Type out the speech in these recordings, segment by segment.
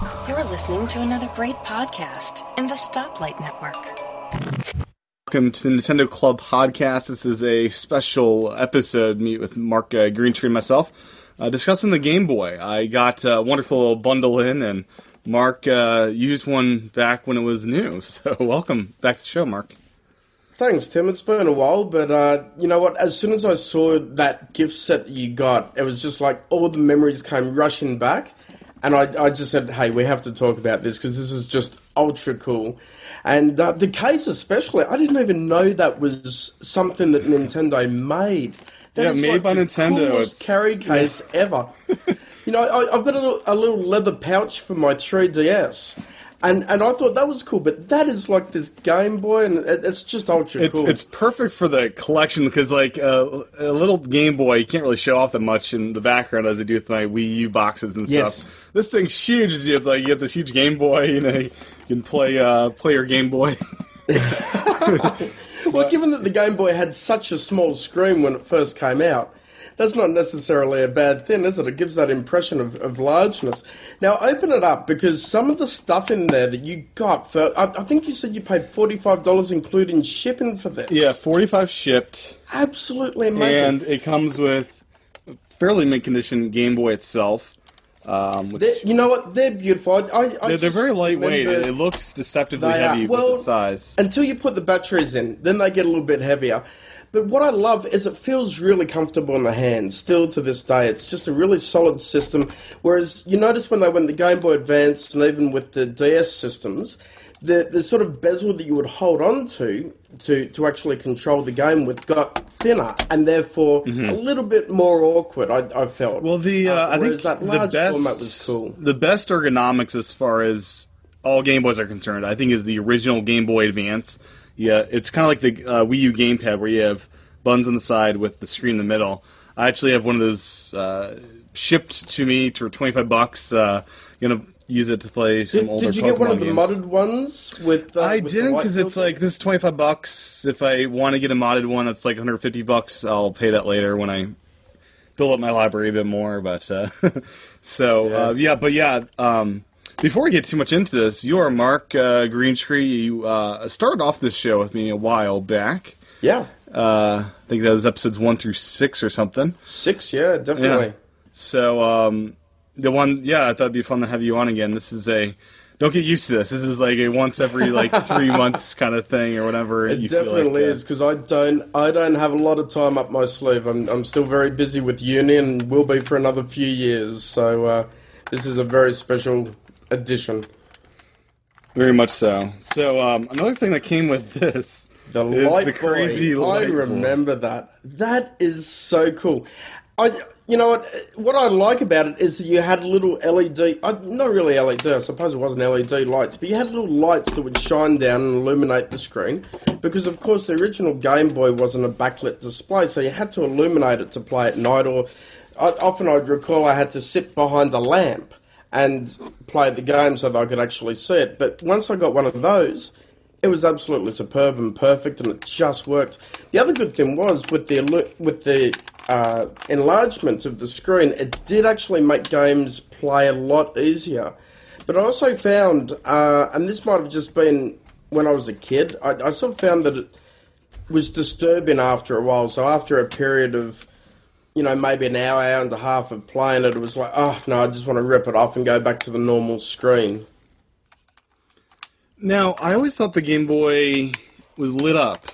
You're listening to another great podcast in the Stoplight Network. Welcome to the Nintendo Club podcast. This is a special episode. Meet with Mark uh, Greentree and myself uh, discussing the Game Boy. I got a wonderful little bundle in, and Mark uh, used one back when it was new. So, welcome back to the show, Mark. Thanks, Tim. It's been a while, but uh, you know what? As soon as I saw that gift set that you got, it was just like all the memories came rushing back. And I, I just said, hey, we have to talk about this because this is just ultra cool. And uh, the case, especially, I didn't even know that was something that Nintendo made. That Yeah, made like, by Nintendo. coolest It's- carry case ever. you know, I, I've got a little, a little leather pouch for my 3DS. And, and I thought that was cool, but that is like this Game Boy, and it, it's just ultra It's cool. it's perfect for the collection because like uh, a little Game Boy, you can't really show off that much in the background as I do with my Wii U boxes and Yes. stuff. This thing's huge. It's like you get this huge Game Boy. You know, you can play uh, play your Game Boy. Well, given that the Game Boy had such a small screen when it first came out, that's not necessarily a bad thing, is it? It gives that impression of, of largeness. Now, open it up because some of the stuff in there that you got for, I, I think you said you paid $45 including shipping for this. yeah, forty five shipped. Absolutely amazing. and it comes with a fairly mint condition Game Boy itself. Um, which, They're- you know what? They're beautiful. I, I, I they're, they're very lightweight. remember- It looks deceptively They are. heavy Well, with the size. until you put the batteries in, then they get a little bit heavier. But what I love is it feels really comfortable in the hand. Still to this day, it's just a really solid system. Whereas you notice when they went the Game Boy Advance and even with the DS systems, the the sort of bezel that you would hold on to to to actually control the game with got thinner and therefore a little bit more awkward. I, I felt. Mm-hmm. Well, the uh, I think the best format was cool. the best ergonomics as far as all Game Boys are concerned, I think, is the original Game Boy Advance. Yeah, it's kind of like the uh, Wii U gamepad where you have buttons on the side with the screen in the middle. I actually have one of those uh, shipped to me for twenty five bucks. Uh, gonna use it to play some Did, older did you get one of the games. modded ones with? Uh, I with didn't because it's like this is twenty five bucks. If I want to get a modded one, that's like one hundred fifty bucks. I'll pay that later when I build up my library a bit more. But uh, so yeah. Uh, yeah, but yeah. Um, before we get too much into this, you are Mark uh, Greentree. You uh, started off this show with me a while back. yeah. Uh, I think that was episodes one through six or something. Six, yeah, definitely. Yeah. So um, the one, yeah, I thought it'd be fun to have you on again. This is a don't get used to this. This is like a once every like three months kind of thing or whatever. It you feel definitely like, uh, is because I don't, I don't have a lot of time up my sleeve. I'm, I'm still very busy with uni and will be for another few years. So uh, this is a very special edition. Very much so. So um, another thing that came with this The is light the crazy boy. light I boy. remember that. That is so cool. I, you know what? What I like about it is that you had little LED, uh, not really LED. I suppose it wasn't LED lights, but you had little lights that would shine down and illuminate the screen. Because of course the original Game Boy wasn't a backlit display, so you had to illuminate it to play at night. Or I, often I'd recall I had to sit behind a lamp and play the game so that I could actually see it. But once I got one of those, it was absolutely superb and perfect, and it just worked. The other good thing was with the with the uh, enlargement of the screen, it did actually make games play a lot easier. But I also found, uh, and this might have just been when I was a kid, I, I sort of found that it was disturbing after a while. So after a period of you know, maybe an hour, hour and a half of playing it, it was like, oh no, I just want to rip it off and go back to the normal screen. Now, I always thought the Game Boy was lit up.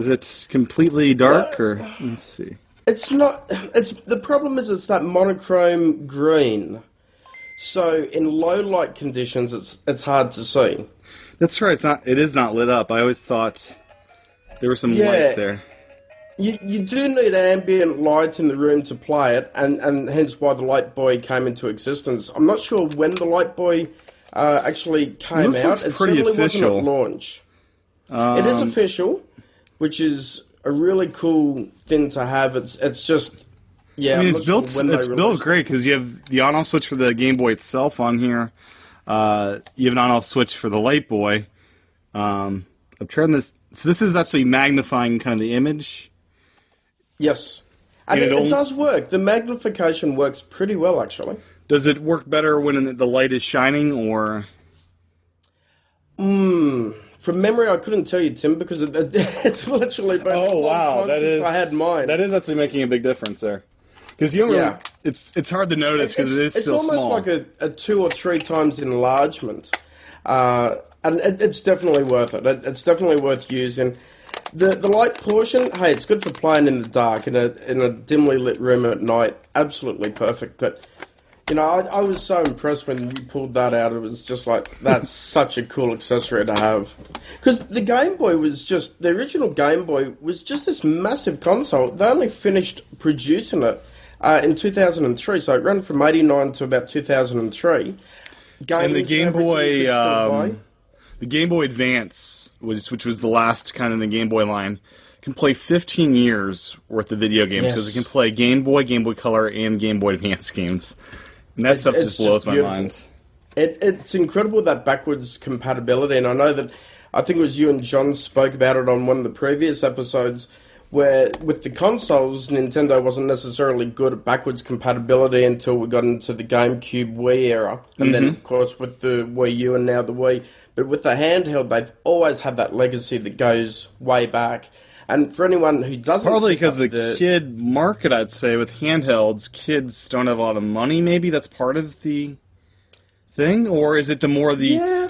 Is it completely dark, or let's see? It's not. It's the problem is it's that monochrome green. So in low light conditions, it's it's hard to see. That's right. It's not. It is not lit up. I always thought there was some Yeah. light there. You you do need ambient light in the room to play it, and and hence why the Light Boy came into existence. I'm not sure when the Light Boy uh, actually came This out. looks It pretty certainly official. wasn't at launch. it is official, which is a really cool thing to have. It's it's just yeah. I mean, I'm it's sure built. It's built great because you have the on-off switch for the Game Boy itself on here. Uh, you have an on-off switch for the Light Boy. Um, I'm trying this. So this is actually magnifying kind of the image. Yes. And And it, it it does work. The magnification works pretty well, actually. Does it work better when the light is shining, or From memory, I couldn't tell you, Tim, because it, it's literally been Oh wow, that is I had mine. That is actually making a big difference there. Because you don't really, Yeah. it's it's hard to notice because it is it's still almost small. like a, a two or three times enlargement, uh, and it, it's definitely worth it. it. It's definitely worth using. The the light portion, hey, it's good for playing in the dark in a in a dimly lit room at night. Absolutely perfect. But you know, I, I was so impressed when you pulled that out. It was just like that's such a cool accessory to have. Because the Game Boy was just the original Game Boy was just this massive console. They only finished producing it uh, in 2003, so it ran from 89 to about 2003. Games and the Game Boy, could still buy. um, the Game Boy Advance, was, which was the last kind of the Game Boy line, can play 15 years worth of video games because Yes. it can play Game Boy, Game Boy Color, and Game Boy Advance games. And that stuff just blows just my mind. It, it's incredible that backwards compatibility, and I know that I think it was you and John spoke about it on one of the previous episodes, where with the consoles, Nintendo wasn't necessarily good at backwards compatibility until we got into the GameCube Wii era, and then Mm-hmm. of course with the Wii U and now the Wii. But with the handheld, they've always had that legacy that goes way back. And for anyone who doesn't, up because the, kid market, I'd say, with handhelds, kids don't have a lot of money. Maybe that's part of the thing, or is it the more the? yeah,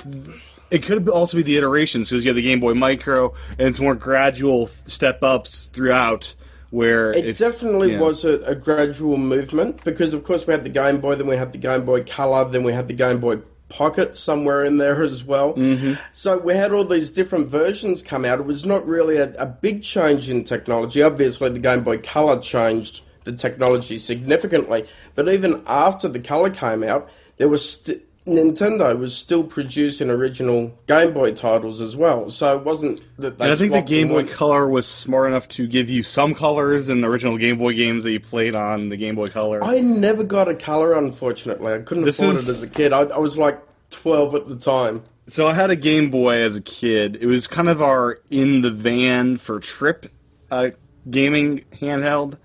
It could also be the iterations because you have the Game Boy Micro, and it's more gradual step ups throughout. Where It if- definitely yeah. was a, a gradual movement because, of course, we had the Game Boy, then we had the Game Boy Color, then we had the Game Boy Pocket somewhere in there as well. Mm-hmm. So we had all these different versions come out. It was not really a, a big change in technology. Obviously, the Game Boy Color changed the technology significantly, but even after the Color came out, there was st- Nintendo was still producing original Game Boy titles as well. So it wasn't that they. And I think the Game Boy. Color was smart enough to give you some colors in the original Game Boy games that you played on the Game Boy Color. I never got a color, unfortunately. I couldn't This afford is- it as a kid. I, I was like 12 at the time. So I had a Game Boy as a kid. It was kind of our in the van for trip uh, gaming handheld.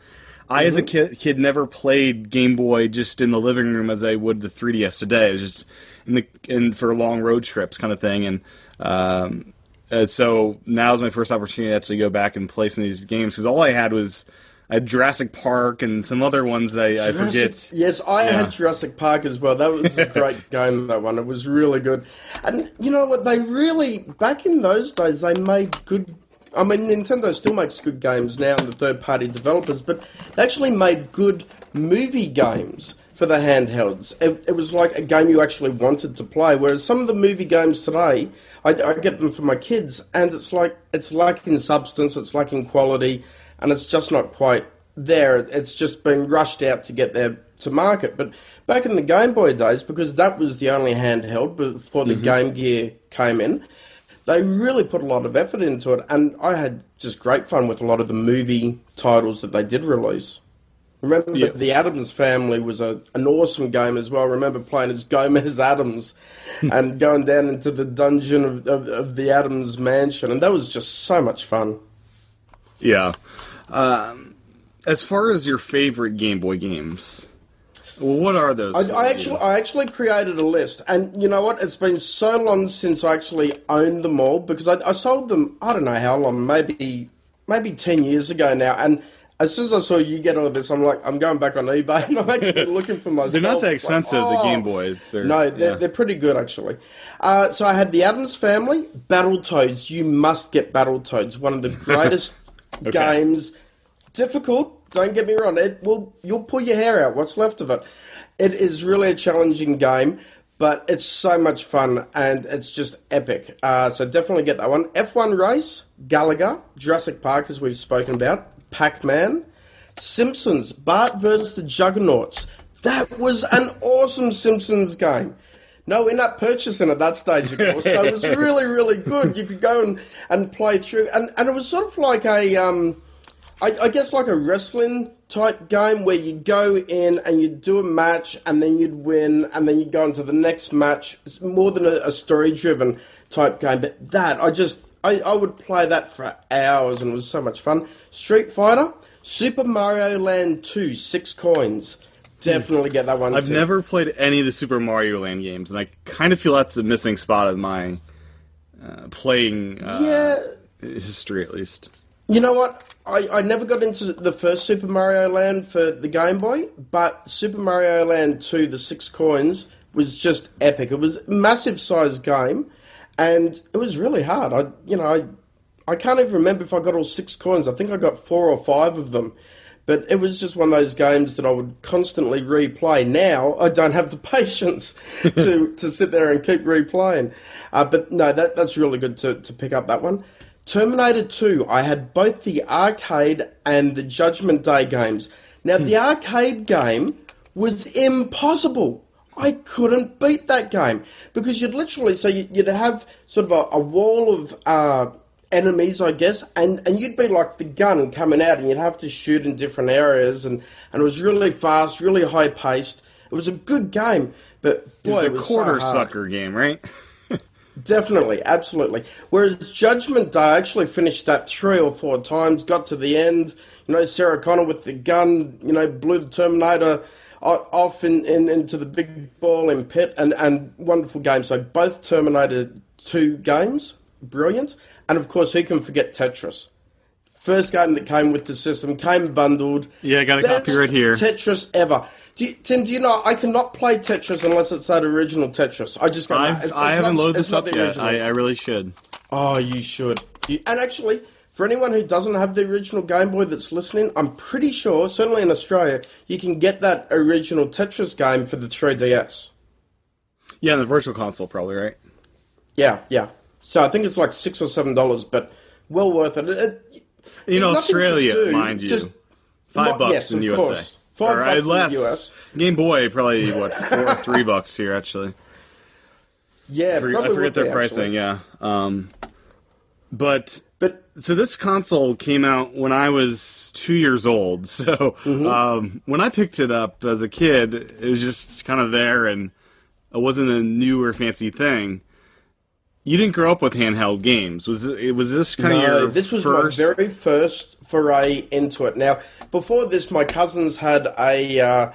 I, as a kid, kid, never played Game Boy just in the living room as I would the 3DS today. It was just in the in for long road trips kind of thing. And um, uh, so now's my first opportunity to actually go back and play some of these games because all I had was I had Jurassic Park and some other ones that I, I forget. Yes, I Yeah. had Jurassic Park as well. That was a great game, that one. It was really good. And you know what? They really, back in those days, they made good. I mean, Nintendo still makes good games now, and the third party developers, but they actually made good movie games for the handhelds. It, it was like a game you actually wanted to play. Whereas some of the movie games today, I, I get them for my kids, and it's like it's lacking substance, it's lacking quality, and it's just not quite there. It's just been rushed out to get there to market. But back in the Game Boy days, because that was the only handheld before the mm-hmm. Game Gear came in, they really put a lot of effort into it, and I had just great fun with a lot of the movie titles that they did release. Remember, Yeah. the Addams Family was a, an awesome game as well. I remember playing as Gomez Addams and going down into the dungeon of, of, of the Addams mansion, and that was just so much fun. Yeah. Um, as far as your favorite Game Boy games, what are those? I, I actually, I actually created a list, and you know what? It's been so long since I actually owned them all because I, I sold them. I don't know how long, maybe, maybe ten years ago now. And as soon as I saw you get all of this, I'm like, I'm going back on eBay and I'm actually looking for myself. They're not that It's like, expensive. the oh. Game Boys. They're, No, they're, yeah. they're pretty good actually. Uh, so I had the Addams Family, Battletoads. You must get Battletoads. One of the greatest games. Difficult. Don't get me wrong. It will. You'll pull your hair out. What's left of it. It is really a challenging game, but it's so much fun and it's just epic. Uh, so definitely get that one. F1 Race, Galaga, Jurassic Park, as we've spoken about, Pac Man, Simpsons, Bart versus the Juggernauts. That was an awesome Simpsons game. No we're not purchasing at that stage, of course. So it was really, really good. You could go and, and play through, and, and it was sort of like a, um, I, I guess like a wrestling type game where you go in and you do a match, and then you'd win, and then you go into the next match. It's more than a, a story-driven type game, but that I just I, I would play that for hours, and it was so much fun. Street Fighter, Super Mario Land Two, six coins definitely get that one. I've too. never played any of the Super Mario Land games, and I kind of feel that's a missing spot of my uh, playing uh, Yeah, history, at least. You know what? I, I never got into the first Super Mario Land for the Game Boy, but Super Mario Land 2, the six coins, was just epic. It was a massive sized game, and it was really hard. I, you know, I, I can't even remember if I got all six coins. I think I got four or five of them. But it was just one of those games that I would constantly replay. Now I don't have the patience to, to sit there and keep replaying. Uh, but no, that, that's really good to, to pick up that one. Terminator 2, I had both the arcade and the Judgment Day games. Now, the arcade game was impossible. I couldn't beat that game because you'd literally, so you'd have sort of a, a wall of uh, enemies, I guess, and, and you'd be like the gun coming out and you'd have to shoot in different areas, and, and it was really fast, really high paced. It was a good game, but boy, it a was quarter so sucker game, right? Definitely, absolutely. Whereas Judgment Day, I actually finished that three or four times, got to the end. You know, Sarah Connor with the gun, you know, blew the Terminator off in, in, into the big ball in pit, and, and wonderful game. So both Terminator 2 games, brilliant. And of course, who can forget Tetris? First game that came with the system, came bundled. Yeah, got a copy right here. Tetris ever. Do you, Tim, do you know I cannot play Tetris unless it's that original Tetris? I just go. I've, it's- it's I haven't not- loaded this up yet. I, I really should. Oh, you should. You, and actually, for anyone who doesn't have the original Game Boy that's listening, I'm pretty sure, certainly in Australia, you can get that original Tetris game for the 3DS. Yeah, the Virtual Console, probably, right? Yeah, yeah. So I think it's like six or seven dollars, but well worth it. It- it- There's Australia, do, mind you. just- Five Well, bucks yes, in USA. course. Five or bucks in the less. US. Game Boy, probably, what, four or three bucks here, actually. Yeah, I forget, probably I forget their be, pricing, actually. yeah. Um, but But so this console came out when I was two years old. So Mm-hmm. um, when I picked it up as a kid, it was just kind of there, and it wasn't a new or fancy thing. You didn't grow up with handheld games. Was it, was this kind of No, your this was first? my very first foray into it. Now, before this, my cousins had a, uh,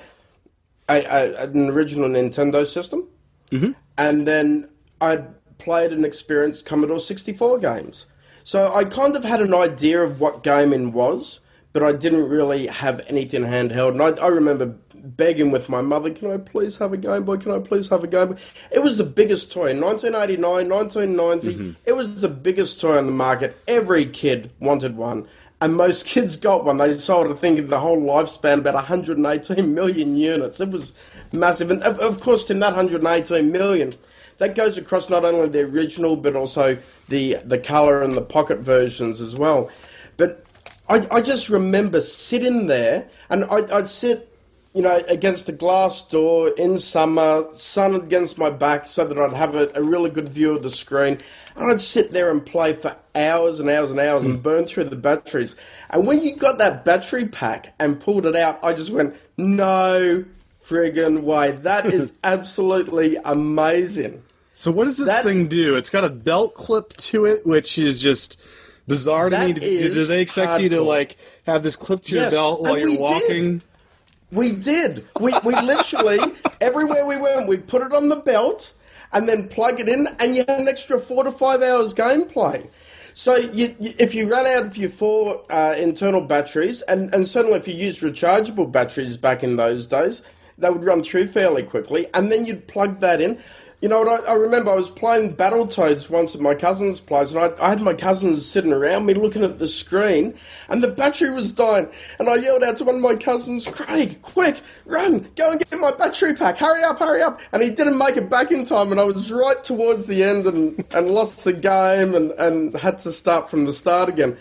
a, a an original Nintendo system, mm-hmm. and then I'd played and experienced Commodore 64 games. So I kind of had an idea of what gaming was, but I didn't really have anything handheld. And I, I remember begging with my mother, "Can I please have a Game Boy? Can I please have a Game Boy?" It was the biggest toy in 1989, 1990. Mm-hmm. It was the biggest toy on the market. Every kid wanted one. And most kids got one. They sold, I think, in the whole lifespan, about 118 million units. It was massive. And of, of course, Tim, that 118 million, that goes across not only the original, but also the, the colour and the pocket versions as well. But I, I just remember sitting there, and I'd, I'd sit, you know, against the glass door in summer, sun against my back, so that I'd have a, a really good view of the screen, and I'd sit there and play for hours and hours and hours and hmm. burn through the batteries. And when you got that battery pack and pulled it out, I just went, no friggin' way. That is absolutely amazing. So what does this That- thing do? It's got a belt clip to it, which is just bizarre to That me. Do, they expect you to like have this clip to your Yes, belt while you're we did. walking? We did. We, we literally, everywhere we went, we'd put it on the belt and then plug it in, and you had an extra four to five hours gameplay. So you, you, if you ran out of your four uh, internal batteries, and, and certainly if you used rechargeable batteries back in those days, they would run through fairly quickly, and then you'd plug that in. You know what? I, I remember I was playing Battletoads once at my cousin's place, and I, I had my cousins sitting around me looking at the screen, and the battery was dying. And I yelled out to one of my cousins, Craig, quick, run, go and get my battery pack, hurry up, hurry up. And he didn't make it back in time, and I was right towards the end and, and lost the game and, and had to start from the start again.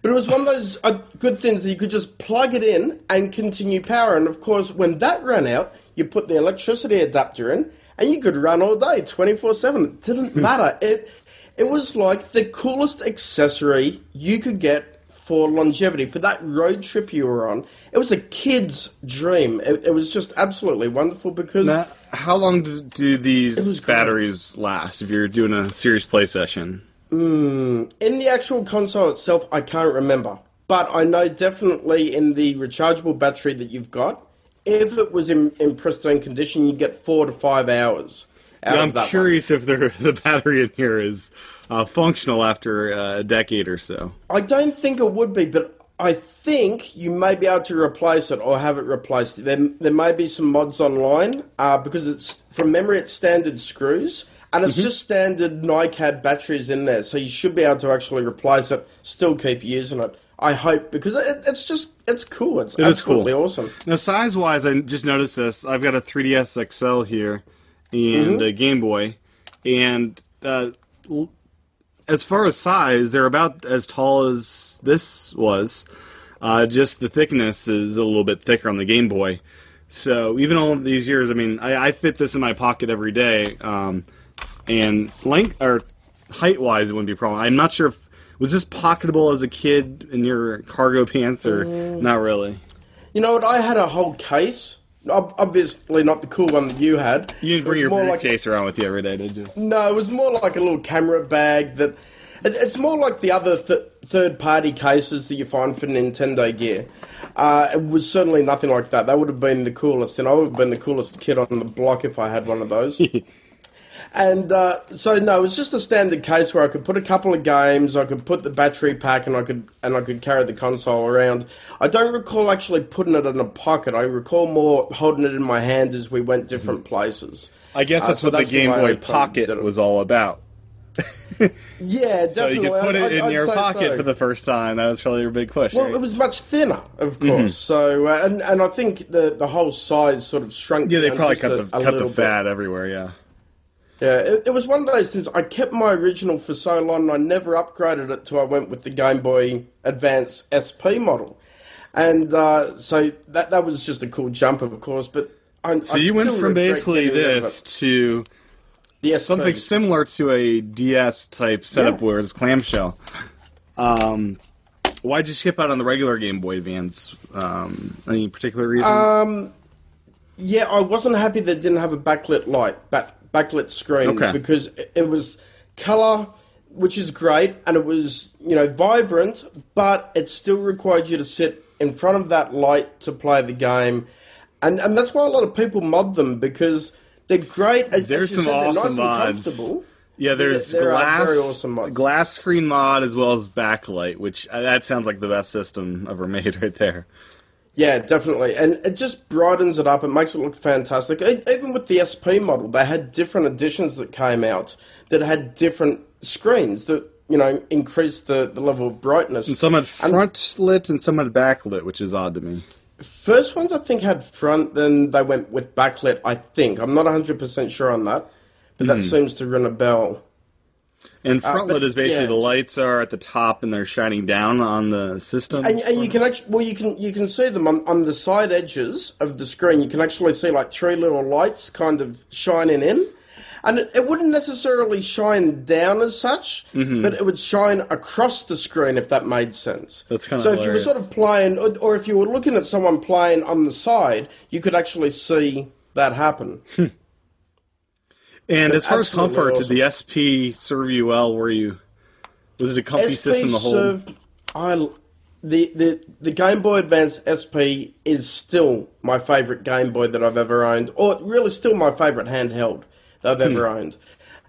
But it was one of those uh, good things that you could just plug it in and continue power. And of course, when that ran out, you put the electricity adapter in, and you could run all day, twenty four seven. It didn't hmm. matter. It it was like the coolest accessory you could get for longevity for that road trip you were on. It was a kid's dream. It, it was just absolutely wonderful because Now, how long do, do these great. batteries last if you're doing a serious play session? Hmm. in the actual console itself, I can't remember. But I know definitely in the rechargeable battery that you've got, if it was in, in pristine condition, you'd get four to five hours. Out Yeah, of I'm that one. curious if the the battery in here is uh, functional after uh, a decade or so. I don't think it would be, but I think you may be able to replace it or have it replaced. There, there may be some mods online uh, because it's from memory. It's standard screws and Mm-hmm. it's just standard NiCad batteries in there, so you should be able to actually replace it. Still keep using it. I hope because it, it's just it's cool. It's It is cool. absolutely awesome. Now, size wise, I just noticed this. I've got a 3DS XL here and a Game Boy, and uh, l- as far as size, they're about as tall as this was. Uh, just the thickness is a little bit thicker on the Game Boy. So even all of these years, I mean, I, I fit this in my pocket every day. Um, and length or height wise, it wouldn't be a problem. I'm not sure if was this pocketable as a kid in your cargo pants or not really. You know what? I had a whole case. Obviously, not the cool one that you had. You didn't bring your more like- briefcase around with you every day, did you? No, it was more like a little camera bag that. It's more like the other th- third party cases that you find for Nintendo gear. Uh, it was certainly nothing like that. That would have been the coolest, and I would have been the coolest kid on the block if I had one of those. and uh, so, no, it was just a standard case where I could put a couple of games, I could put the battery pack, and I could and I could carry the console around. I don't recall actually putting it in a pocket. I recall more holding it in my hand as we went different places. I guess Uh, that's so what that's the Game Boy Pocket it. was all about. Yeah, definitely. So you could put it I'd- in I'd your pocket so. for the first time. That was probably your big push. Well, right? it was much thinner, of course. So, uh, and and I think the the whole size sort of shrunk. yeah, they probably cut a, the a cut the little bit. fat everywhere. Yeah. Yeah, it, it was one of those things. I kept my original for so long, and I never upgraded it till I went with the Game Boy Advance SP model, and uh, so that that was just a cool jump, of course. But I, So you went from basically this to SP. something similar to a DS type setup Yeah. where it's clamshell. Um, why'd you skip out on the regular Game Boy Advance? Um, any particular reasons? Um, Yeah, I wasn't happy that it didn't have a backlit light, back, backlit screen, Okay. because it, was color, which is great, and it was you know vibrant, but it still required you to sit in front of that light to play the game, and and that's why a lot of people mod them because they're great. As, There's some said, awesome nice mods. Yeah, there's there glass, awesome mods. glass screen mod as well as backlight, which uh, that sounds like the best system ever made right there. Yeah, definitely, and it just brightens it up. It makes it look fantastic. Even with the SP model, they had different editions that came out that had different screens that you know increased the, the level of brightness. And some had front lit and some had back backlit, which is odd to me. First ones I think had front, then they went with backlit. I think I'm not 100 percent sure on that, but that Hmm. seems to ring a bell. And front lit but, is basically yeah, the lights are at the top and they're shining down on the system. And, and you can actually, well, you can you can see them on, on the side edges of the screen. You can actually see like three little lights kind of shining in, and it, it wouldn't necessarily shine down as such, Mm-hmm. but it would shine across the screen if that made sense. That's kinda so if you were sort of playing, or, or if you were looking at someone playing on the side, you could actually see that happen. And as far as comfort, awesome. did the SP serve you well? Were you was it a comfy SP system to hold? I the, the the Game Boy Advance SP is still my favorite Game Boy that I've ever owned, or really still my favorite handheld that I've ever owned.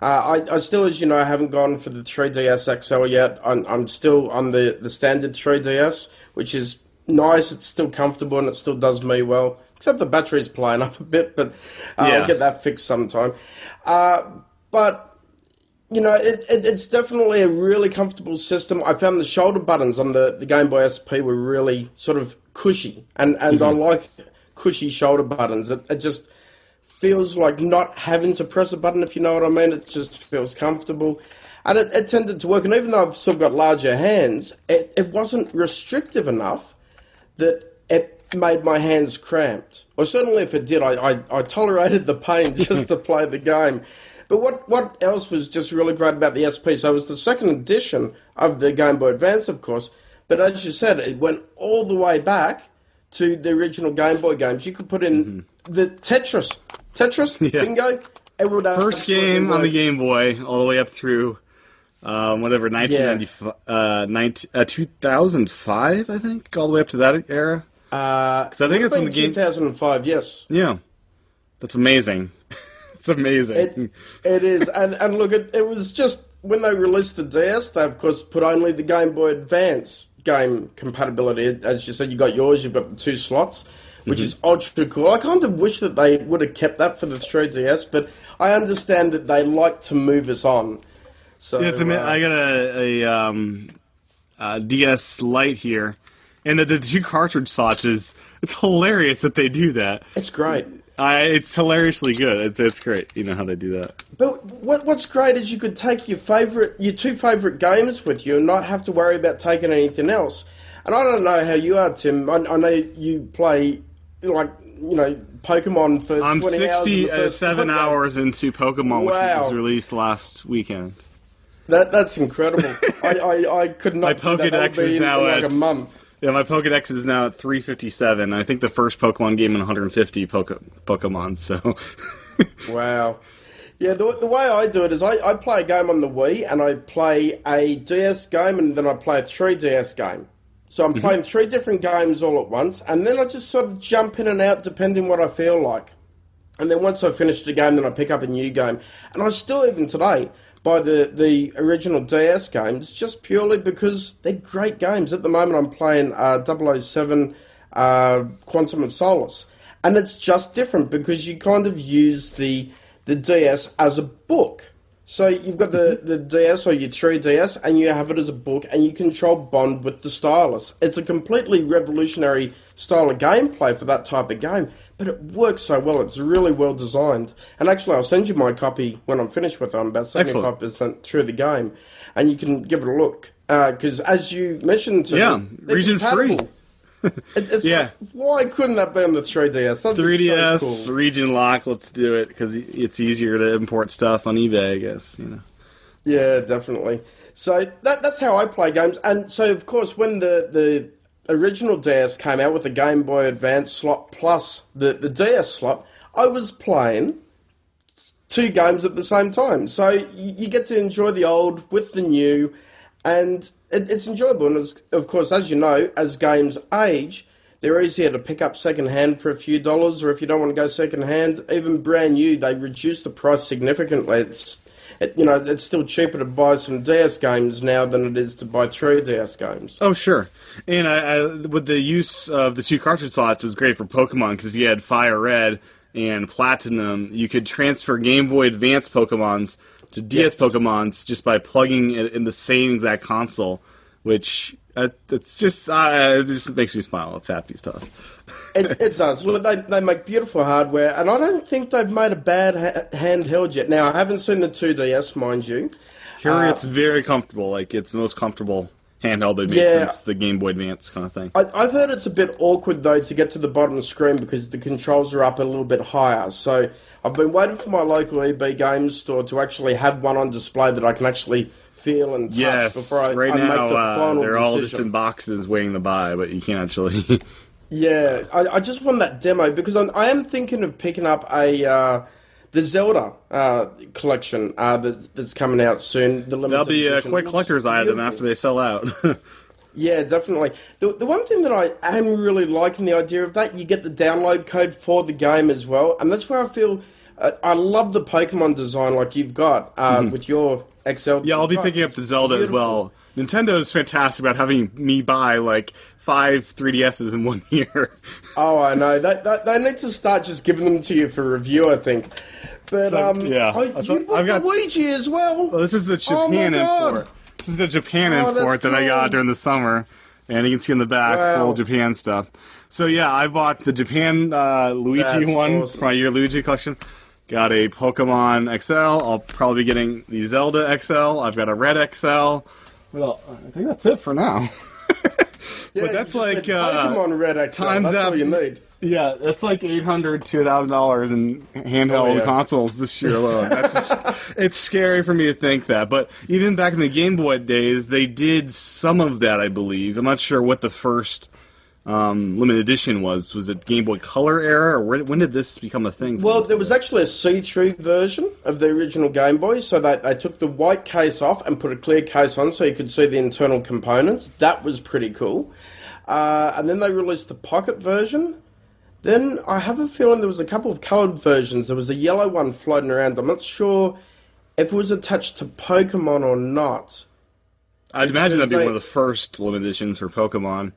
Uh, I, I still, as you know, I haven't gone for the 3DS XL yet. I'm, I'm still on the, the standard 3DS, which is nice. It's still comfortable and it still does me well. Except the battery's playing up a bit, but uh, Yeah. I'll get that fixed sometime. Uh, but you know, it, it, it's definitely a really comfortable system. I found the shoulder buttons on the, the Game Boy SP were really sort of cushy, and, and I like cushy shoulder buttons. It, it just feels like not having to press a button, if you know what I mean. It just feels comfortable. And it, it tended to work. And even though I've still got larger hands, it, it wasn't restrictive enough that made my hands cramped. Or certainly if it did, I, I, I tolerated the pain just to play the game. But what, what else was just really great about the SP? So it was the second edition of the Game Boy Advance, of course. But as you said, it went all the way back to the original Game Boy games. You could put in the Tetris. Tetris, Yeah. bingo. It would First game on the. Game Boy, all the way up through um, whatever 1995, uh, 19, uh, 2005, I think, all the way up to that era. Because I think it's when the game- 2005. Yes, Yeah, that's amazing. it's amazing. it it is, and and look, it, it was just when they released the DS, they of course put only the Game Boy Advance game compatibility. As you said, you got yours, you've got the two slots, which is ultra cool. I kind of wish that they would have kept that for the 3DS, but I understand that they like to move us on. So Yeah, it's uh, I got a, a um, uh, DS Lite here, and the, the two cartridge slots is it's hilarious that they do that. it's great. I, it's hilariously good. It's it's great. You know how they do that. But what, what's great is you could take your favorite, your two favorite games with you, and not have to worry about taking anything else. And I don't know how you are, Tim. I, I know you play like you know Pokemon for I'm 20 hours in the uh, first 67 Pokemon. hours into Pokemon, which was released last weekend. That that's incredible. I, I, I could not. My do that. That would Pokedex is now like at a month. Yeah, my Pokedex is now at 357. I think the first Pokemon game in 150 Poke- Pokemon. So Wow. Yeah, the, the way I do it is I, I play a game on the Wii and I play a DS game and then I play a 3DS game. So I'm mm-hmm. playing three different games all at once and then I just sort of jump in and out depending what I feel like. And then once I finish the game, then I pick up a new game. And I still, even today, buy the, the original DS games just purely because they're great games. At the moment, I'm playing uh, 007 uh, Quantum of Solace. And it's just different because you kind of use the, the DS as a book. So you've got the, the DS or your 3DS and you have it as a book and you control Bond with the stylus. It's a completely revolutionary style of gameplay for that type of game, but it works so well. It's really well designed. And actually, I'll send you my copy when I'm finished with it. I'm about 75% through the game and you can give it a look. Uh, because as you mentioned, to Yeah, region free. It- it's Yeah. like, why couldn't that be on the 3DS? That'd be 3DS so cool. region lock. Let's do it because it's easier to import stuff on eBay. I guess you know. Yeah, definitely. So that that's how I play games. And so of course when the the original DS came out with the Game Boy Advance slot plus the, the DS slot, I was playing two games at the same time. So you, you get to enjoy the old with the new, and it, it's enjoyable. And of course, as you know, as games age, they're easier to pick up second hand for a few dollars, or if you don't want to go second hand, even brand new, they reduce the price significantly. It's it, you know, it's still cheaper to buy some DS games now than it is to buy three DS games. Oh sure, and I, I with the use of the two cartridge slots was great for Pokemon because if you had Fire Red and Platinum, you could transfer Game Boy Advance Pokemons to DS Yes. Pokemons just by plugging it in the same exact console, which uh, it's just uh, it just makes me smile. It's happy stuff. It, it does. Look, they, they make beautiful hardware, and I don't think they've made a bad ha- handheld yet. Now, I haven't seen the 2DS, mind you. Uh, it's very comfortable. Like it's the most comfortable handheld they've made Yeah. since the Game Boy Advance kind of thing. I, I've heard it's a bit awkward, though, to get to the bottom of the screen because the controls are up a little bit higher. So I've been waiting for my local EB Games store to actually have one on display that I can actually feel and touch Yes, before I, right I now make the uh, final they're all just in boxes waiting to buy, but you can't actually. Yeah, I, I just want that demo because I'm, I am thinking of picking up a uh, the Zelda uh, collection uh, that, that's coming out soon. The limited That'll be a edition. quick Looks collector's item beautiful. after they sell out. Yeah, definitely. The, the one thing that I am really liking the idea of that, you get the download code for the game as well, and that's where I feel uh, I love the Pokemon design like you've got uh, with your XL. Mm-hmm. yeah, I'll be Oh, picking up the Zelda as well. Nintendo is fantastic about having me buy like five 3DSs in one year. Oh, I know. They, they, they need to start just giving them to you for review, I think. But So, um, yeah. oh, So you bought I've got- Luigi as well. Well, this is the Oh Japan God. import. This is the Japan Oh, import that I got during the summer, and you can see in the back Wow. full Japan stuff. So yeah, I bought the Japan uh, Luigi That's one awesome. my year Luigi collection. Got a Pokemon XL. I'll probably be getting the Zelda XL. I've got a Red XL. Well, I think that's it for now. Yeah, but that's like, uh, Pokemon Red XL. times That's up- all you need. Yeah, that's like eight hundred to thousand dollars in handheld Oh, yeah. consoles this year alone. That's just, it's scary for me to think that. But even back in the Game Boy days, they did some of that. I believe. I'm not sure what the first um, limited edition was. Was it Game Boy Color era, or when, when did this become a thing? Well, there was actually a see-through version of the original Game Boy, so they, they took the white case off and put a clear case on so you could see the internal components. That was pretty cool. uh, and then they released the pocket version. Then I have a feeling there was a couple of coloured versions. There was a yellow one floating around. I'm not sure if it was attached to Pokemon or not. I'd imagine that'd be they- one of the first limited editions for Pokemon.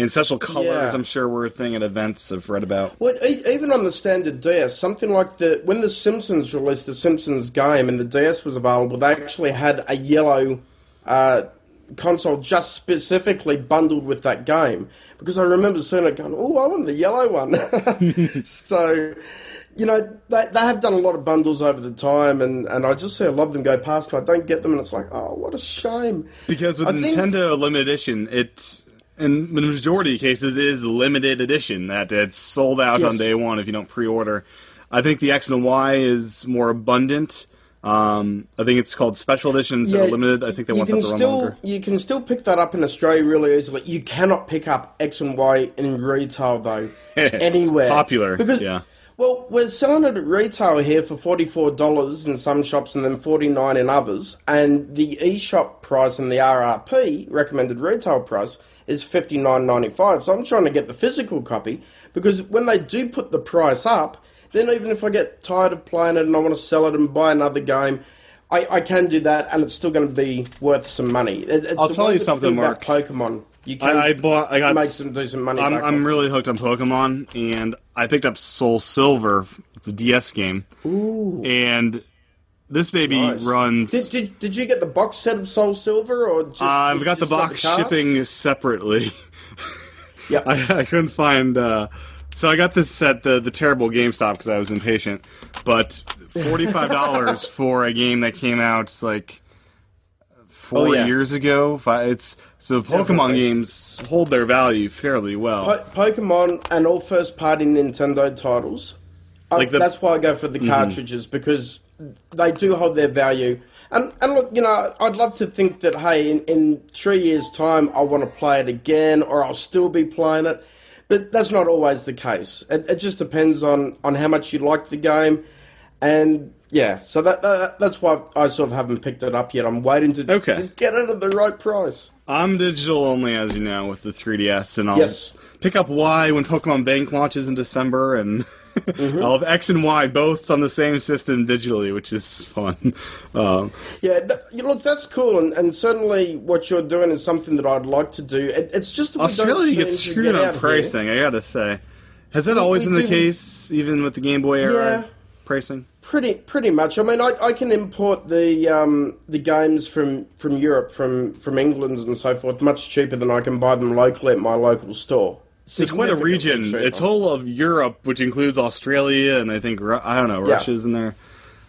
And special colors, Yeah. I'm sure, were a thing at events I've read about. Well, even on the standard DS, something like the when the Simpsons released the Simpsons game and the DS was available, they actually had a yellow uh, console just specifically bundled with that game. Because I remember seeing it going, "Oh, I want the yellow one." so, you know, they they have done a lot of bundles over the time, and, and I just see a lot of them go past, and I don't get them, and it's like, oh, what a shame. Because with I think- Nintendo limited edition, it in the majority of cases is limited edition that it's sold out on day one if you don't pre-order. I think the X and Y is more abundant. Um, I think it's called special editions that are limited. I think they want that to run still longer. you can still pick that up in Australia really easily. You cannot pick up X and Y in retail though anywhere. Popular, because yeah. well, we're selling it at retail here for forty four dollars in some shops and then forty nine in others, and the e-shop price and the RRP recommended retail price is fifty nine ninety five. So I'm trying to get the physical copy because when they do put the price up, then even if I get tired of playing it and I want to sell it and buy another game. I, I can do that, and it's still going to be worth some money. It- it's I'll tell you something, Mark. Pokemon, you can I, I bought. I got. make some decent money. I'm, I'm really hooked on Pokemon, and I picked up Soul Silver. It's a DS game, Ooh, and this baby nice. runs. Did, did, did you get the box set of Soul Silver, or just? Uh, I've got the box card? shipping separately. yeah, I, I couldn't find. Uh, so I got this at the the terrible GameStop because I was impatient. But forty five dollars for a game that came out like four Oh, yeah. years ago. Fi- It's so Pokemon Definitely. games hold their value fairly well. Po- Pokemon and all first party Nintendo titles. I- Like the- that's why I go for the cartridges because they do hold their value. And and look, you know, I'd love to think that hey, in, in three years' time, I want to play it again, or I'll still be playing it. But that's not always the case. It, it just depends on on how much you like the game, and yeah. So that, that that's why I sort of haven't picked it up yet. I'm waiting to, Okay. to get it at the right price. I'm digital only, as you know, with the 3DS, and I'll Yes. Pick up Y when Pokemon Bank launches in December, and Mm-hmm. I'll have X and Y both on the same system digitally, which is fun. Um, Yeah, th- look, that's cool, and, and certainly what you're doing is something that I'd like to do. It, it's just that Australia gets screwed get on here. pricing. I gotta say, has that We- always we been the case, even with the Game Boy era Yeah. pricing? Pretty, pretty much. I mean, I, I can import the um, the games from, from Europe, from, from England and so forth, much cheaper than I can buy them locally at my local store. It's quite a region. It's whole of Europe, which includes Australia, and I think I don't know, Yeah. Russia's in there.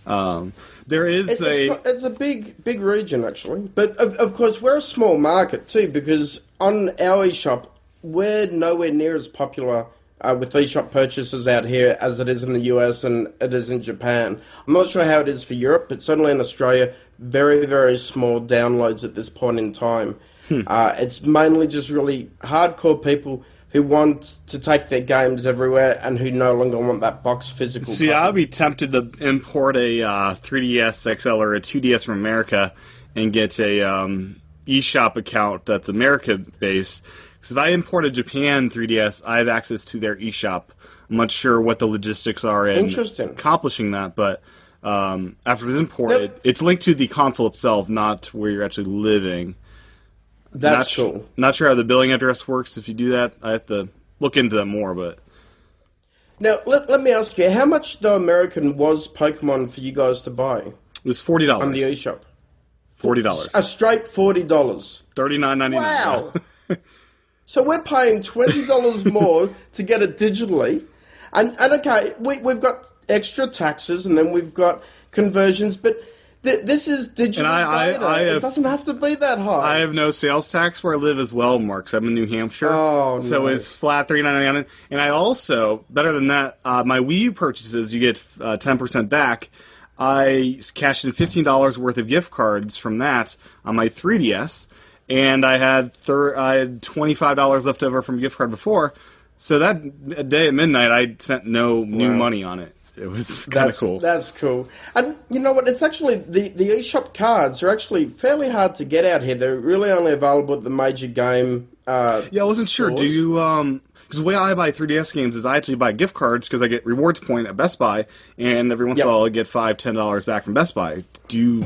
Um, there is It's, a it's, it's a big, big region actually, but of, of course we're a small market too because on our eShop we're nowhere near as popular uh, with eShop purchases out here as it is in the US and it is in Japan. I'm not sure how it is for Europe, but certainly in Australia, very, very small downloads at this point in time. Hmm. Uh, it's mainly just really hardcore people who want to take their games everywhere and who no longer want that box physical. See, copy. I'd be tempted to import a uh, 3DS XL or a 2DS from America and get a um, eShop account that's America based. Because if I import a Japan 3DS, I have access to their eShop. I'm not sure what the logistics are in accomplishing that, but um, after it's imported, Nope. it's linked to the console itself, not where you're actually living. That's not, su- cool. Not sure how the billing address works. If you do that, I have to look into that more. But Now, let, let me ask you, how much, though, American was Pokemon for you guys to buy it was forty dollars on the dollars. eShop? Forty dollars. A straight $40. Thirty nine ninety nine. Wow. so we're paying $20 more to get it digitally. And, and okay, we, we've got extra taxes and then we've got conversions, but th- this is digital And I- I- data. I it have- doesn't have to be that high. I have no sales tax where I live as well, Mark. 'cause I'm in New Hampshire. Oh, so nice. it's flat three ninety nine. And I also better than that, uh, my Wii U purchases you get uh, ten percent back. I cashed in fifteen dollars worth of gift cards from that on my 3DS, and I had thir- I had twenty five dollars left over from a gift card before. So that day at midnight, I spent no new Wow. money on it. It was kind of That's cool. That's cool. And you know what? It's actually the the eShop cards are actually fairly hard to get out here. They're really only available at the major game Uh, Yeah, I wasn't sure. Do you um? Because the way I buy 3DS games is I actually buy gift cards because I get rewards point at Best Buy, and every once in a while I get five, ten dollars back from Best Buy. Do you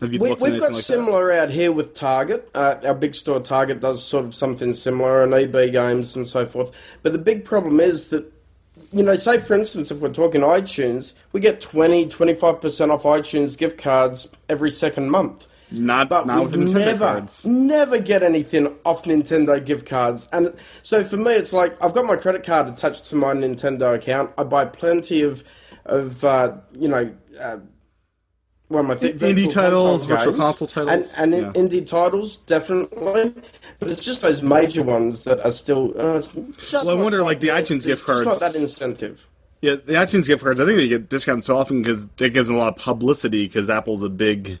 have you we, anything got like similar out here with Target. Uh, our big store Target does sort of something similar, and EB Games and so forth. But the big problem is that, you know, say for instance, if we're talking iTunes, we get 20, 25% off iTunes gift cards every second month. Not But not with the we Nintendo never, cards. never get anything off Nintendo gift cards. And so for me, it's like I've got my credit card attached to my Nintendo account. I buy plenty of, of uh, you know, uh, what am I think? Indie titles, virtual console titles, and, and yeah. indie titles definitely. But it's just those major ones that are still. Uh, it's Well, I wonder, like, the iTunes gift cards- not that incentive. Yeah, the iTunes gift cards. I think they get discounted so often because it gives them a lot of publicity. Because Apple's a big,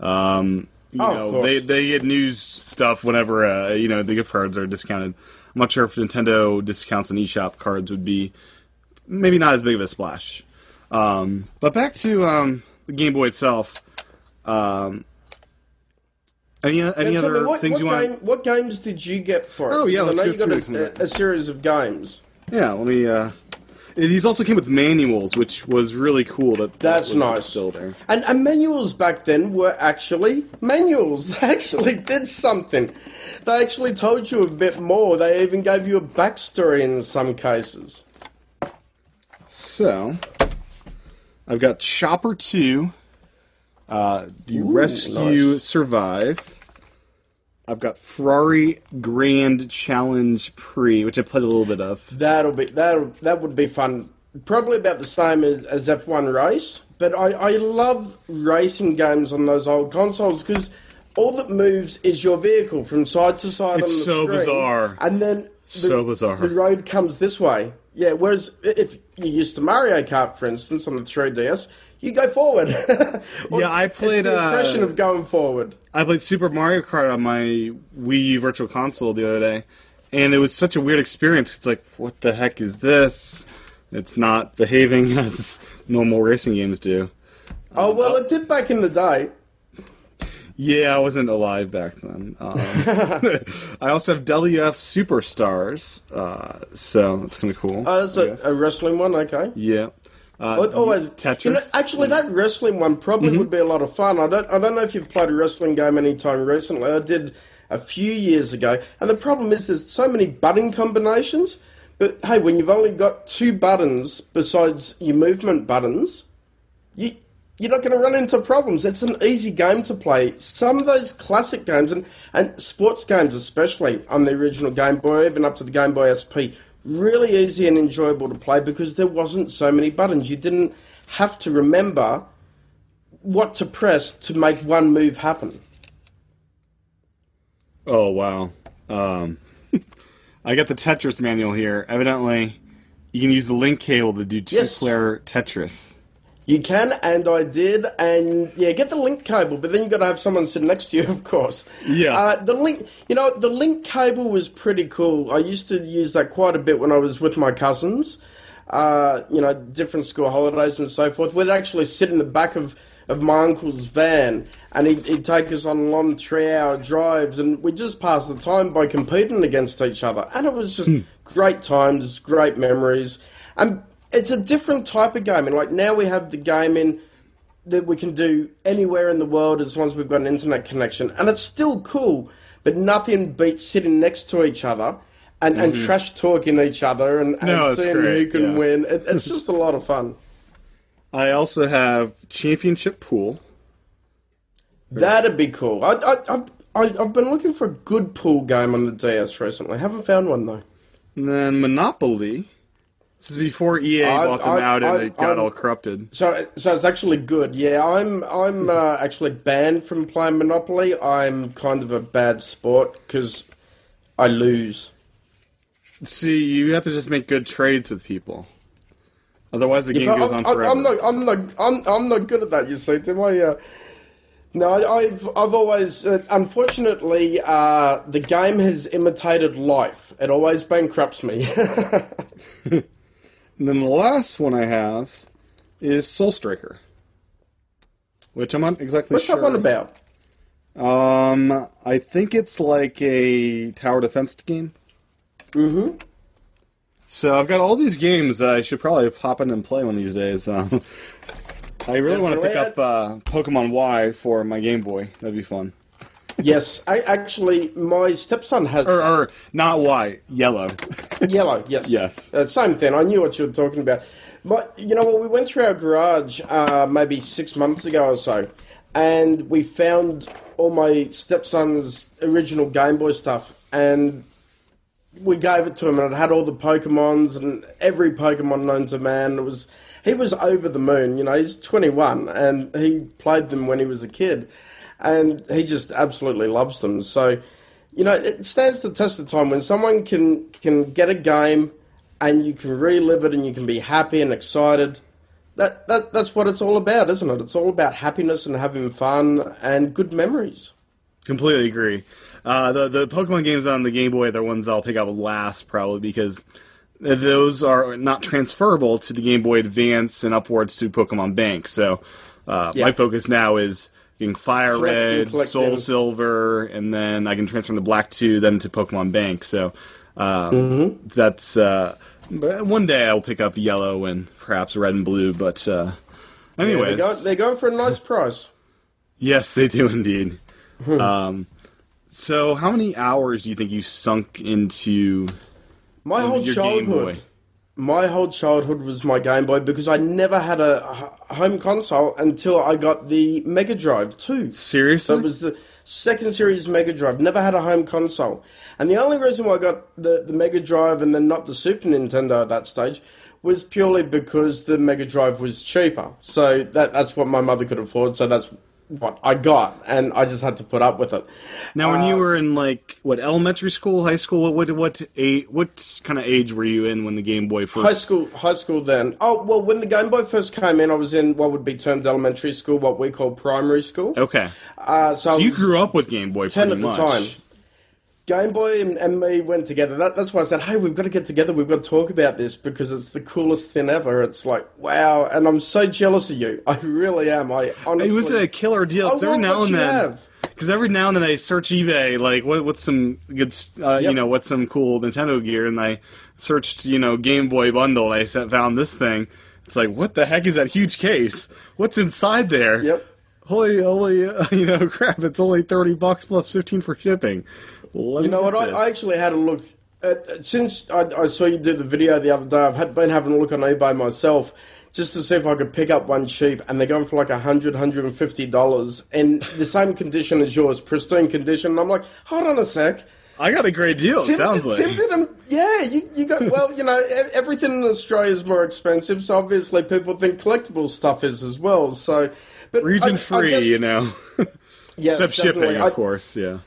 um, you Oh, know, they they get news stuff whenever uh, you know the gift cards are discounted. I'm not sure if Nintendo discounts and eShop cards would be maybe not as big of a splash. Um, but back to um, the Game Boy itself. Um, any any Now, other me, what, things what, you want? what games did you get for it? Oh, yeah, let's know go you through got a, a series of games. Yeah, let me. Uh, these also came with manuals, which was really cool. That that That's was nice. Still there. And, and manuals back then were actually manuals. They actually did something. They actually told you a bit more. They even gave you a backstory in some cases. So, I've got Chopper 2, uh, the Rescue nice. Survive. I've got Ferrari Grand Challenge Prix, which I played a little bit of. That'll be that. That would be fun. Probably about the same as, as F1 Race, but I, I love racing games on those old consoles because all that moves is your vehicle from side to side It's on the so screen, bizarre. and then the, So bizarre. The road comes this way. Yeah. Whereas if you used to Mario Kart, for instance, on the 3DS, you go forward. Yeah, I it's played, the uh, impression of going forward. I played Super Mario Kart on my Wii U Virtual Console the other day, and it was such a weird experience. It's like, what the heck is this? It's not behaving as normal racing games do. Oh well, it did back in the day. Yeah, I wasn't alive back then. Um, I also have WWF Superstars, uh, so that's kind of cool. Oh, that's I a, a wrestling one. Okay. yeah. Uh, Tetris. You know, actually, that wrestling one probably Mm-hmm. would be a lot of fun. I don't. I don't know if you've played a wrestling game anytime recently. I did a few years ago, and the problem is there's so many button combinations. But hey, when you've only got two buttons besides your movement buttons, you. You're not going to run into problems. It's an easy game to play. Some of those classic games, and, and sports games especially, on the original Game Boy, even up to the Game Boy SP, really easy and enjoyable to play because there wasn't so many buttons. You didn't have to remember what to press to make one move happen. Oh wow. Um, I got the Tetris manual here. Evidently, you can use the link cable to do two-player Tetris. You can, and I did, and yeah, get the link cable, but then you've got to have someone sit next to you, of course. Yeah. Uh, the link, you know, the link cable was pretty cool. I used to use that quite a bit when I was with my cousins. Uh, you know, different school holidays and so forth. We'd actually sit in the back of, of my uncle's van, and he'd, he'd take us on long three-hour drives, and we'd just pass the time by competing against each other. And it was just great times, great memories, and it's a different type of gaming. Like now we have the gaming that we can do anywhere in the world as long as we've got an internet connection, and it's still cool. But nothing beats sitting next to each other and, and trash talking each other and, and Mm-hmm. No, it's seeing who can yeah. win. It, it's just a lot of fun. I also have Championship Pool. That'd be cool. I, I, I've, I, I've been looking for a good pool game on the DS recently. Haven't found one though. And then Monopoly. This is before EA I- bought them I- out and I- it got I'm- all corrupted. So, so it's actually good. Yeah, I'm I'm uh, actually banned from playing Monopoly. I'm kind of a bad sport because I lose. See, you have to just make good trades with people. Otherwise, the game goes I'm, on I'm- forever. I'm not. I'm not. I'm, I'm not good at that. You see, Tim. I, uh, no, I- I've I've always, uh, unfortunately, uh, the game has imitated life. It always bankrupts me. And then the last one I have is Solar Striker, which I'm not exactly What's sure. that one about? Um, I think it's like a tower defense game. Mm-hmm. So I've got all these games that I should probably pop in and play one of these days. Um, I really want to pick up uh, Pokemon Y for my Game Boy. That'd be fun. Yes, I actually my stepson has Or, or not white, yellow. yellow. Yes, Yes. uh, same thing. I knew what you were talking about. My, you know what? We went through our garage uh, maybe six months ago or so, and we found all my stepson's original Game Boy stuff, and we gave it to him, and it had all the Pokemons and every Pokemon known to man. It was he was over the moon. You know, he's 21, and he played them when he was a kid, and he just absolutely loves them. So, you know, it stands the test of time when someone can can get a game and you can relive it and you can be happy and excited. That, that that's what it's all about, isn't it? It's all about happiness and having fun and good memories. Completely agree. Uh, the the Pokemon games on the Game Boy are the ones I'll pick up last, probably because those are not transferable to the Game Boy Advance and upwards to Pokemon Bank. So uh, Yeah. my focus now is getting Fire Collecting, Red. Soul Silver, and then I can transfer the Black Two then to Pokemon Bank. So um, Mm-hmm. that's uh, one day I'll pick up Yellow and perhaps Red and Blue. But uh, They're, anyways, go, for a nice price. Yes, they do indeed. Hmm. um, so, how many hours do you think you sunk into My whole childhood, Boy? My whole childhood was my Game Boy because I never had a h- home console until I got the Mega Drive too. So Seriously? it was the second series Mega Drive. Never had a home console, and the only reason why I got the the Mega Drive and then not the Super Nintendo at that stage was purely because the Mega Drive was cheaper. So that that's what my mother could afford. So that's what I got, and I just had to put up with it. now, when uh, you were in like what elementary school, high school, what what what, age, what kind of age were you in when the Game Boy first? High school, high school. Then, oh well, when the Game Boy first came in, I was in what would be termed elementary school, what we call primary school. Okay, Uh, so, so you grew up with Game Boy ten pretty at the much. time. Game Boy and, and me went together. That, that's why I said, "Hey, we've got to get together. We've got to talk about this because it's the coolest thing ever." It's like, wow, and I'm so jealous of you. I really am. I honestly, It was a killer deal. I 'cause every now and then, because every now and then I search eBay, like what what's some good, uh, you know, what's some cool Nintendo gear, and I searched, you know, Game Boy bundle, and I sa- found this thing. It's like, what the heck is that huge case? What's inside there? Yep. Holy, holy, uh, you know, crap! It's only thirty bucks plus fifteen for shipping. You know what? I. I actually had a look. At, since I, I saw you do the video the other day, I've had, been having a look on eBay myself just to see if I could pick up one cheap, and they're going for like a hundred, hundred and fifty dollars, in the same condition as yours, pristine condition. And I'm like, hold on a sec. I got a great deal. Tim, sounds like. Tim did 'em- yeah, you, you got well. You know, everything in Australia is more expensive, so obviously people think collectible stuff is as well. So, but Region I free, guess- you know, yes, except shipping, of I- course. Yeah.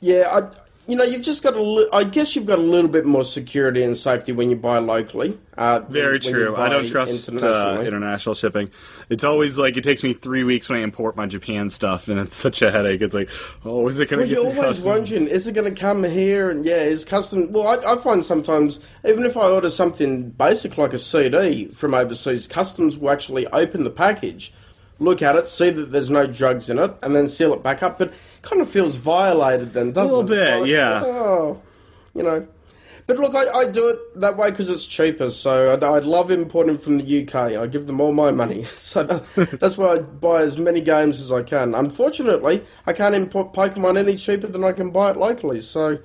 Yeah, I, you know, you've just got a li- I guess you've got a little bit more security and safety when you buy locally. Uh, Very true. I don't trust uh, international shipping. It's always like it takes me three weeks when I import my Japan stuff, and it's such a headache. It's like, oh, is it going Well, to get you're always customs? wondering, is it going to come here? And yeah, is custom. Well, I, I find sometimes, even if I order something basic like a CD from overseas, customs will actually open the package, look at it, see that there's no drugs in it, and then seal it back up. But it kind of feels violated then, doesn't little it? It's bit, yeah. Oh, you know. But look, I, I do it that way because it's cheaper. So I, I love importing from the UK. I give them all my money. So that, that's why I buy as many games as I can. Unfortunately, I can't import Pokemon any cheaper than I can buy it locally. So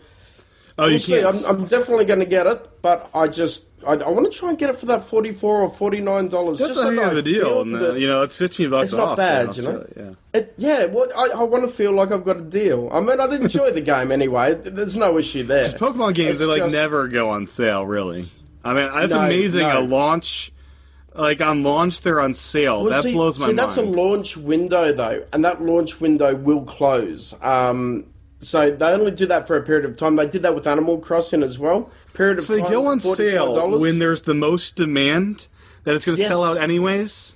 Oh, you we'll see. can't. I'm, I'm definitely going to get it, but I just I, I want to try and get it for that forty four or forty nine dollars. That's just a so of a deal. And, uh, you know, it's fifteen bucks it's not off. bad, you know? Yeah. It, yeah, well, I, I want to feel like I've got a deal. I mean, I'd enjoy the game anyway. There's no issue there. Pokemon games, It's they like just- never go on sale. Really, I mean, that's No, amazing. no. A launch, like on launch, they're on sale. Well, that see, blows my see, mind. that's a launch window though, and that launch window will close. Um, so they only do that for a period of time. They did that with Animal Crossing as well. Period so they go on sale $45. when there's the most demand that it's going to Yes. sell out anyways.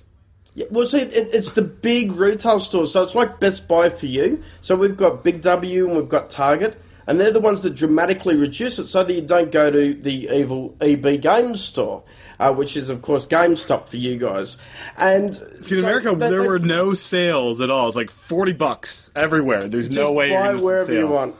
Yeah, well, see, it, it's the big retail stores, so it's like Best Buy for you. So we've got Big W and we've got Target, and they're the ones that dramatically reduce it so that you don't go to the evil EB Games store. uh, which is of course GameStop for you guys. And See, in so America, they- there they were no sales at all. It's like forty bucks everywhere. There's no way you're buy gonna wherever you want.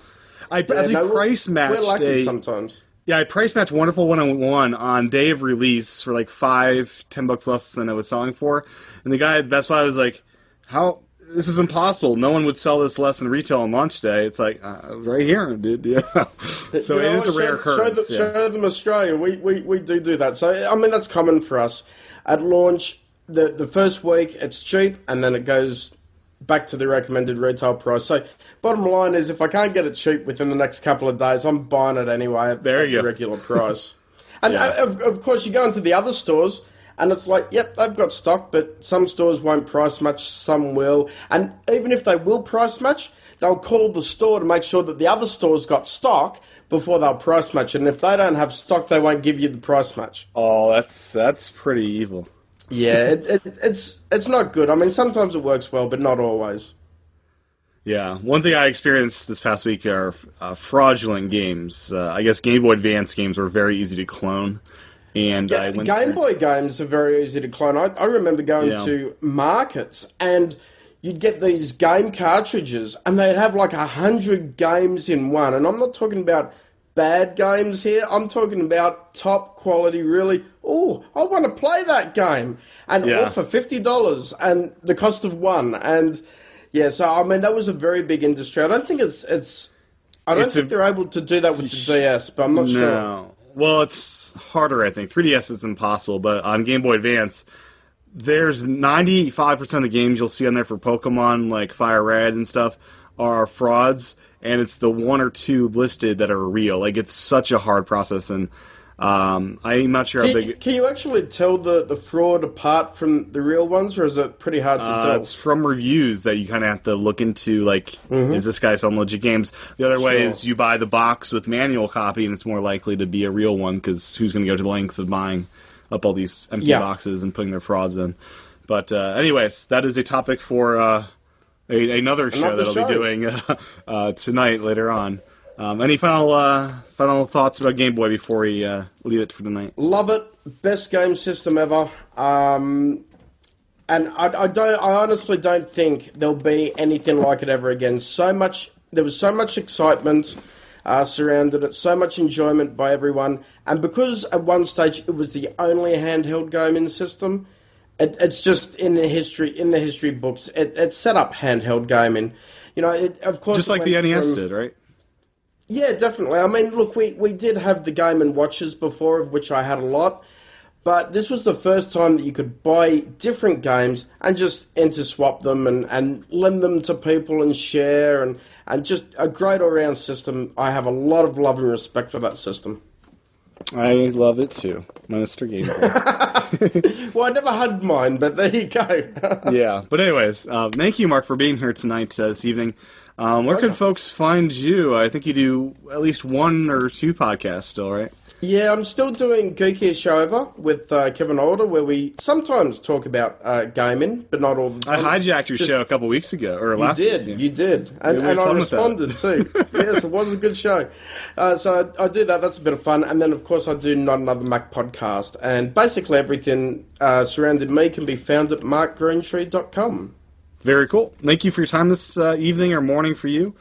I Yeah, actually no, price matched We're lucky a sometimes. Yeah, I price matched Wonderful 101 on day of release for like five, ten bucks less than it was selling for, and the guy at Best Buy was like, "How this is impossible. No one would sell this less than retail on launch day." It's like uh, right here, dude. Yeah. so You know it is a what? rare show, occurrence. Show, yeah. show them Australia. We, we, we do do that. So I mean that's common for us. At launch, the the first week it's cheap, and then it goes back to the recommended retail price. So bottom line is, if I can't get it cheap within the next couple of days, I'm buying it anyway at, There at the regular price. and Yeah. uh, of, of course, you go into the other stores. And it's like, yep, they've got stock, but some stores won't price much, some will. And even if they will price much, they'll call the store to make sure that the other store's got stock before they'll price match. And if they don't have stock, they won't give you the price match. Oh, that's that's pretty evil. Yeah, it, it, it's it's not good. I mean, sometimes it works well, but not always. Yeah, one thing I experienced this past week are uh, fraudulent games. Uh, I guess Game Boy Advance games were very easy to clone, and I Yeah, Game through- Boy games are very easy to clone. I, I remember going Yeah. to markets and you'd get these game cartridges and they'd have like a hundred games in one. And I'm not talking about bad games here. I'm talking about top quality, really. Oh, I want to play that game, and Yeah. all for fifty dollars and the cost of one. And yeah, so I mean that was a very big industry. I don't think it's it's. I don't It's think a- they're able to do that with the DS, but I'm not sure. Well, it's harder, I think. 3DS is impossible, but on Game Boy Advance, there's 95% of the games you'll see on there for Pokemon, like Fire Red and stuff, are frauds, and it's the one or two listed that are real. Like, it's such a hard process, and um, I'm not sure how Can, big. can you actually tell the, the fraud apart from the real ones, or is it pretty hard to Uh, tell? it's from reviews that you kind of have to look into. Like, is this guy selling legit games? The other way Mm-hmm. Is you buy the box with manual copy, and it's more likely to be a real one because who's going to go to the lengths of buying up all these empty Yeah. boxes and putting their frauds in? But uh, anyways, that is a topic for uh, a, another show Another that I'll be doing uh, uh, tonight later on. Um, any final uh, final thoughts about Game Boy before we uh, leave it for tonight? Love it. Best game system ever. Um, and I, I don't. I honestly don't think there'll be anything like it ever again. So much. There was so much excitement uh, surrounded it. So much enjoyment by everyone. And because at one stage it was the only handheld game in the system, it, it's just in the history in the history books. It, it set up handheld gaming. You know, it, of course, Just like the NES from- did, right? Yeah, definitely. I mean, look, we, we did have the Game and Watches before, of which I had a lot, but this was the first time that you could buy different games and just enter swap them and, and lend them to people and share and, and just a great all round system. I have a lot of love and respect for that system. I love it too, Minister Game Well, I never had mine, but there you go. yeah. But anyways, uh, thank you, Mark, for being here tonight, uh, this evening. Um, where can folks find you? I think you do at least one or two podcasts still, right? Yeah, I'm still doing Geekiest Show Over with uh, Kevin Alder, where we sometimes talk about uh, gaming, but not all the time. I hijacked your Just- show a couple weeks ago, or last You did, week. yeah. you did, and, Yeah, and I fun with that. responded too. yes, it was a good show. Uh, so I, I do that. That's a bit of fun, and then of course I do not another Mac podcast, and basically everything uh, surrounding me can be found at markgreentree.com. Very cool. Thank you for your time this uh, evening or morning for you.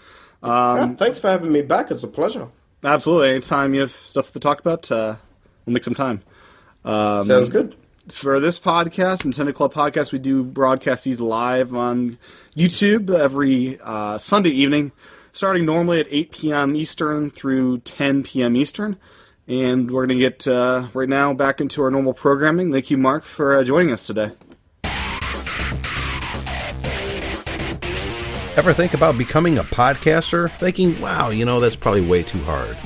Yeah, thanks for having me back. It's a pleasure. Absolutely. Anytime you have stuff to talk about, uh, we'll make some time. Um, Sounds good. for this podcast, Nintendo Club podcast, we do broadcast these live on YouTube every uh, Sunday evening, starting normally at 8 p.m. Eastern through 10 p.m. Eastern. And we're going to get uh, right now back into our normal programming. Thank you, Mark, for uh, joining us today. Ever think about becoming a podcaster? Thinking, wow, you know, that's probably way too hard.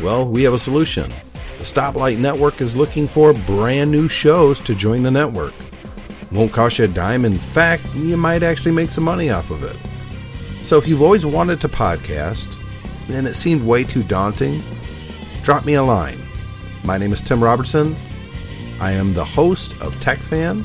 Well, we have a solution. The Stoplight Network is looking for brand new shows to join the network. Won't cost you a dime. In fact, you might actually make some money off of it. So if you've always wanted to podcast and it seemed way too daunting, drop me a line. My name is Tim Robertson. I am the host of TechFan.